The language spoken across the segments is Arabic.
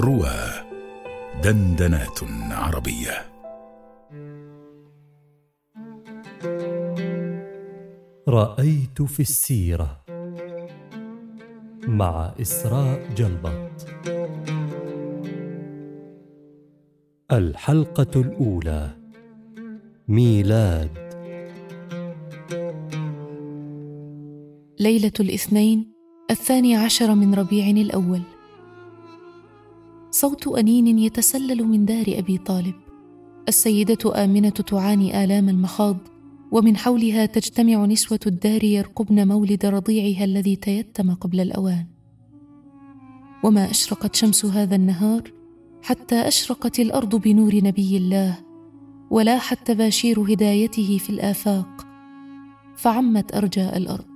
روى دندنات عربية. رأيت في السيرة مع إسراء جلبط الحلقة الأولى ميلاد. ليلة الاثنين الثاني عشر من ربيع الأول. صوت أنين يتسلل من دار أبي طالب. السيدة آمنة تعاني آلام المخاض ومن حولها تجتمع نسوة الدار يرقبن مولد رضيعها الذي تيتم قبل الأوان. وما أشرقت شمس هذا النهار حتى أشرقت الأرض بنور نبي الله ولاحت تباشير هدايته في الآفاق فعمت أرجاء الأرض.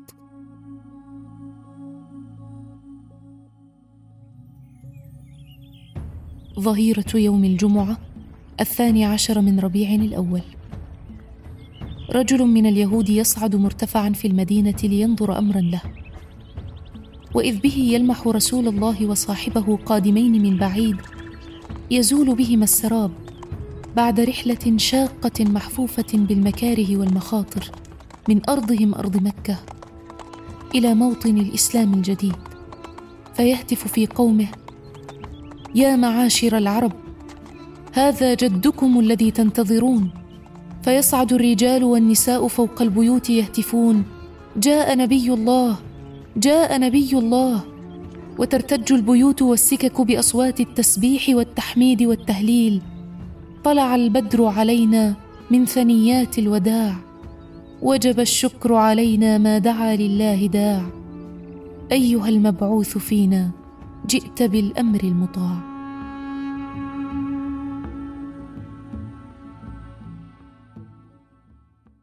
ظهيرة يوم الجمعة الثاني عشر من ربيع الأول. رجل من اليهود يصعد مرتفعا في المدينة لينظر أمرا له. وإذ به يلمح رسول الله وصاحبه قادمين من بعيد يزول بهما السراب بعد رحلة شاقة محفوفة بالمكاره والمخاطر من أرضهم أرض مكة إلى موطن الإسلام الجديد. فيهتف في قومه يا معاشر العرب هذا جدكم الذي تنتظرون. فيصعد الرجال والنساء فوق البيوت يهتفون. جاء نبي الله جاء نبي الله. وترتج البيوت والسكك بأصوات التسبيح والتحميد والتهليل. طلع البدر علينا من ثنيات الوداع. وجب الشكر علينا ما دعا لله داع. أيها المبعوث فينا. جئت بالأمر المطاع.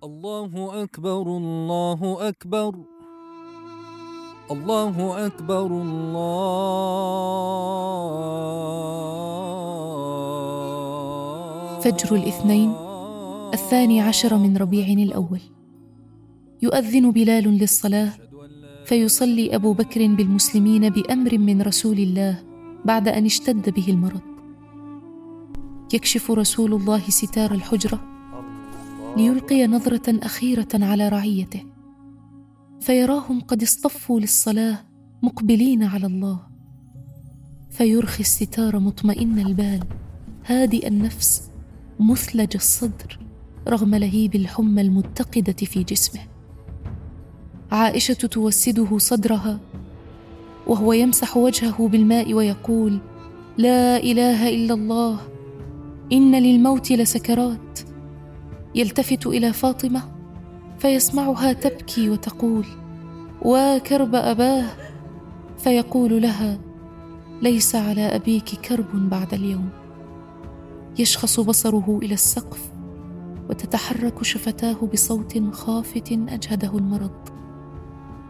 الله أكبر الله أكبر. الله أكبر الله فجر الاثنين الثاني عشر من ربيع الأول. يؤذن بلال للصلاة فيصلي أبو بكر بالمسلمين بأمر من رسول الله بعد أن اشتد به المرض. يكشف رسول الله ستار الحجرة ليلقي نظرة أخيرة على رعيته. فيراهم قد اصطفوا للصلاة مقبلين على الله. فيرخي الستار مطمئن البال هادئ النفس مثلج الصدر رغم لهيب الحمى المتقدة في جسمه. عائشة توسده صدرها وهو يمسح وجهه بالماء ويقول لا إله إلا الله إن للموت لسكرات. يلتفت إلى فاطمة فيسمعها تبكي وتقول وكرب أباه. فيقول لها ليس على أبيك كرب بعد اليوم. يشخص بصره إلى السقف وتتحرك شفتاه بصوت خافت أجهده المرض.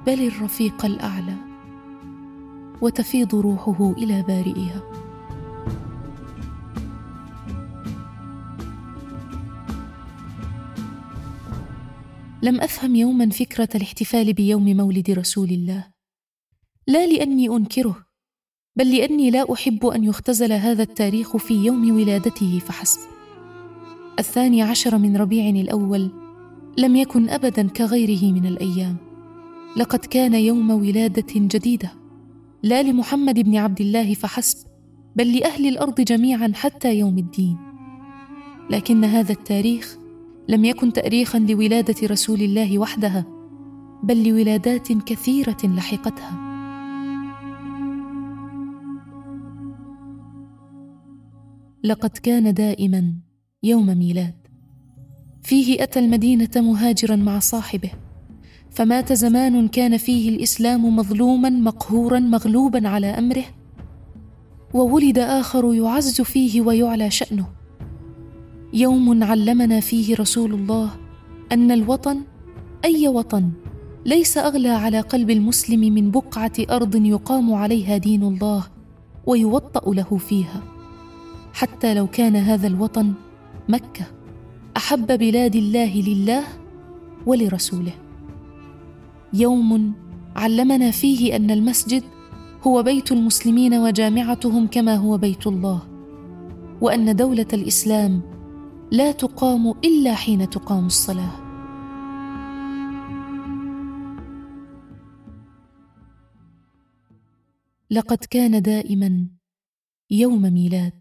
بل الرفيق الأعلى وتفيض روحه إلى بارئها. لم أفهم يوما فكرة الاحتفال بيوم مولد رسول الله. لا لأني أنكره بل لأني لا أحب أن يختزل هذا التاريخ في يوم ولادته فحسب. الثاني عشر من ربيع الأول لم يكن ابدا كغيره من الأيام. لقد كان يوم ولادة جديدة. لا لمحمد بن عبد الله فحسب بل لأهل الأرض جميعا حتى يوم الدين. لكن هذا التاريخ لم يكن تاريخا لولادة رسول الله وحدها بل لولادات كثيرة لحقتها. لقد كان دائما يوم ميلاد. فيه أتى المدينة مهاجرا مع صاحبه. فمات زمان كان فيه الإسلام مظلوما مقهورا مغلوبا على أمره وولد آخر يعز فيه ويعلى شأنه. يوم علمنا فيه رسول الله أن الوطن أي وطن ليس أغلى على قلب المسلم من بقعة أرض يقام عليها دين الله ويوطأ له فيها. حتى لو كان هذا الوطن مكة أحب بلاد الله لله ولرسوله. يوم علمنا فيه أن المسجد هو بيت المسلمين وجامعتهم كما هو بيت الله وأن دولة الإسلام لا تقام إلا حين تقام الصلاة. لقد كان دائما يوم ميلاد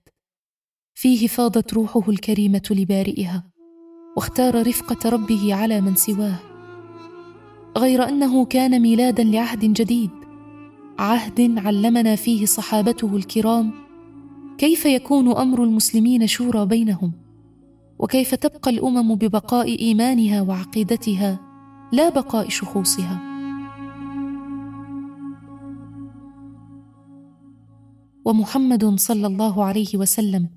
فيه فاضت روحه الكريمة لبارئها واختار رفقة ربه على من سواه. غير أنه كان ميلادا لعهد جديد. عهد علمنا فيه صحابته الكرام كيف يكون أمر المسلمين شورى بينهم وكيف تبقى الأمم ببقاء إيمانها وعقيدتها لا بقاء شخوصها. ومحمد صلى الله عليه وسلم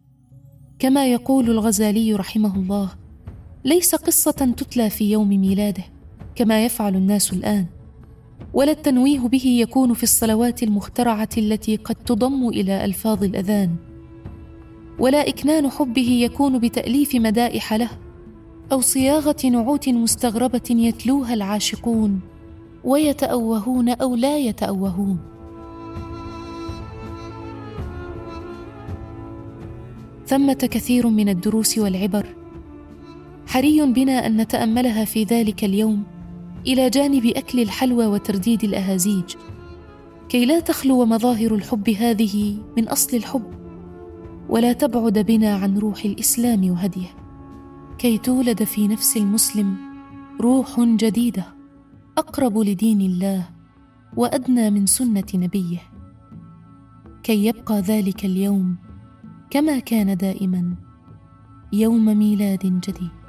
كما يقول الغزالي رحمه الله ليس قصة تتلى في يوم ميلاده. كما يفعل الناس الآن. ولا التنويه به يكون في الصلوات المخترعة التي قد تضم إلى ألفاظ الأذان. ولا إكنان حبه يكون بتأليف مدائح له أو صياغة نعوت مستغربة يتلوها العاشقون ويتأوهون أو لا يتأوهون. ثمة كثير من الدروس والعبر. حري بنا أن نتأملها في ذلك اليوم. إلى جانب أكل الحلوى وترديد الأهازيج. كي لا تخلو مظاهر الحب هذه من أصل الحب ولا تبعد بنا عن روح الإسلام وهديه. كي تولد في نفس المسلم روح جديدة أقرب لدين الله وأدنى من سنة نبيه. كي يبقى ذلك اليوم كما كان دائما يوم ميلاد جديد.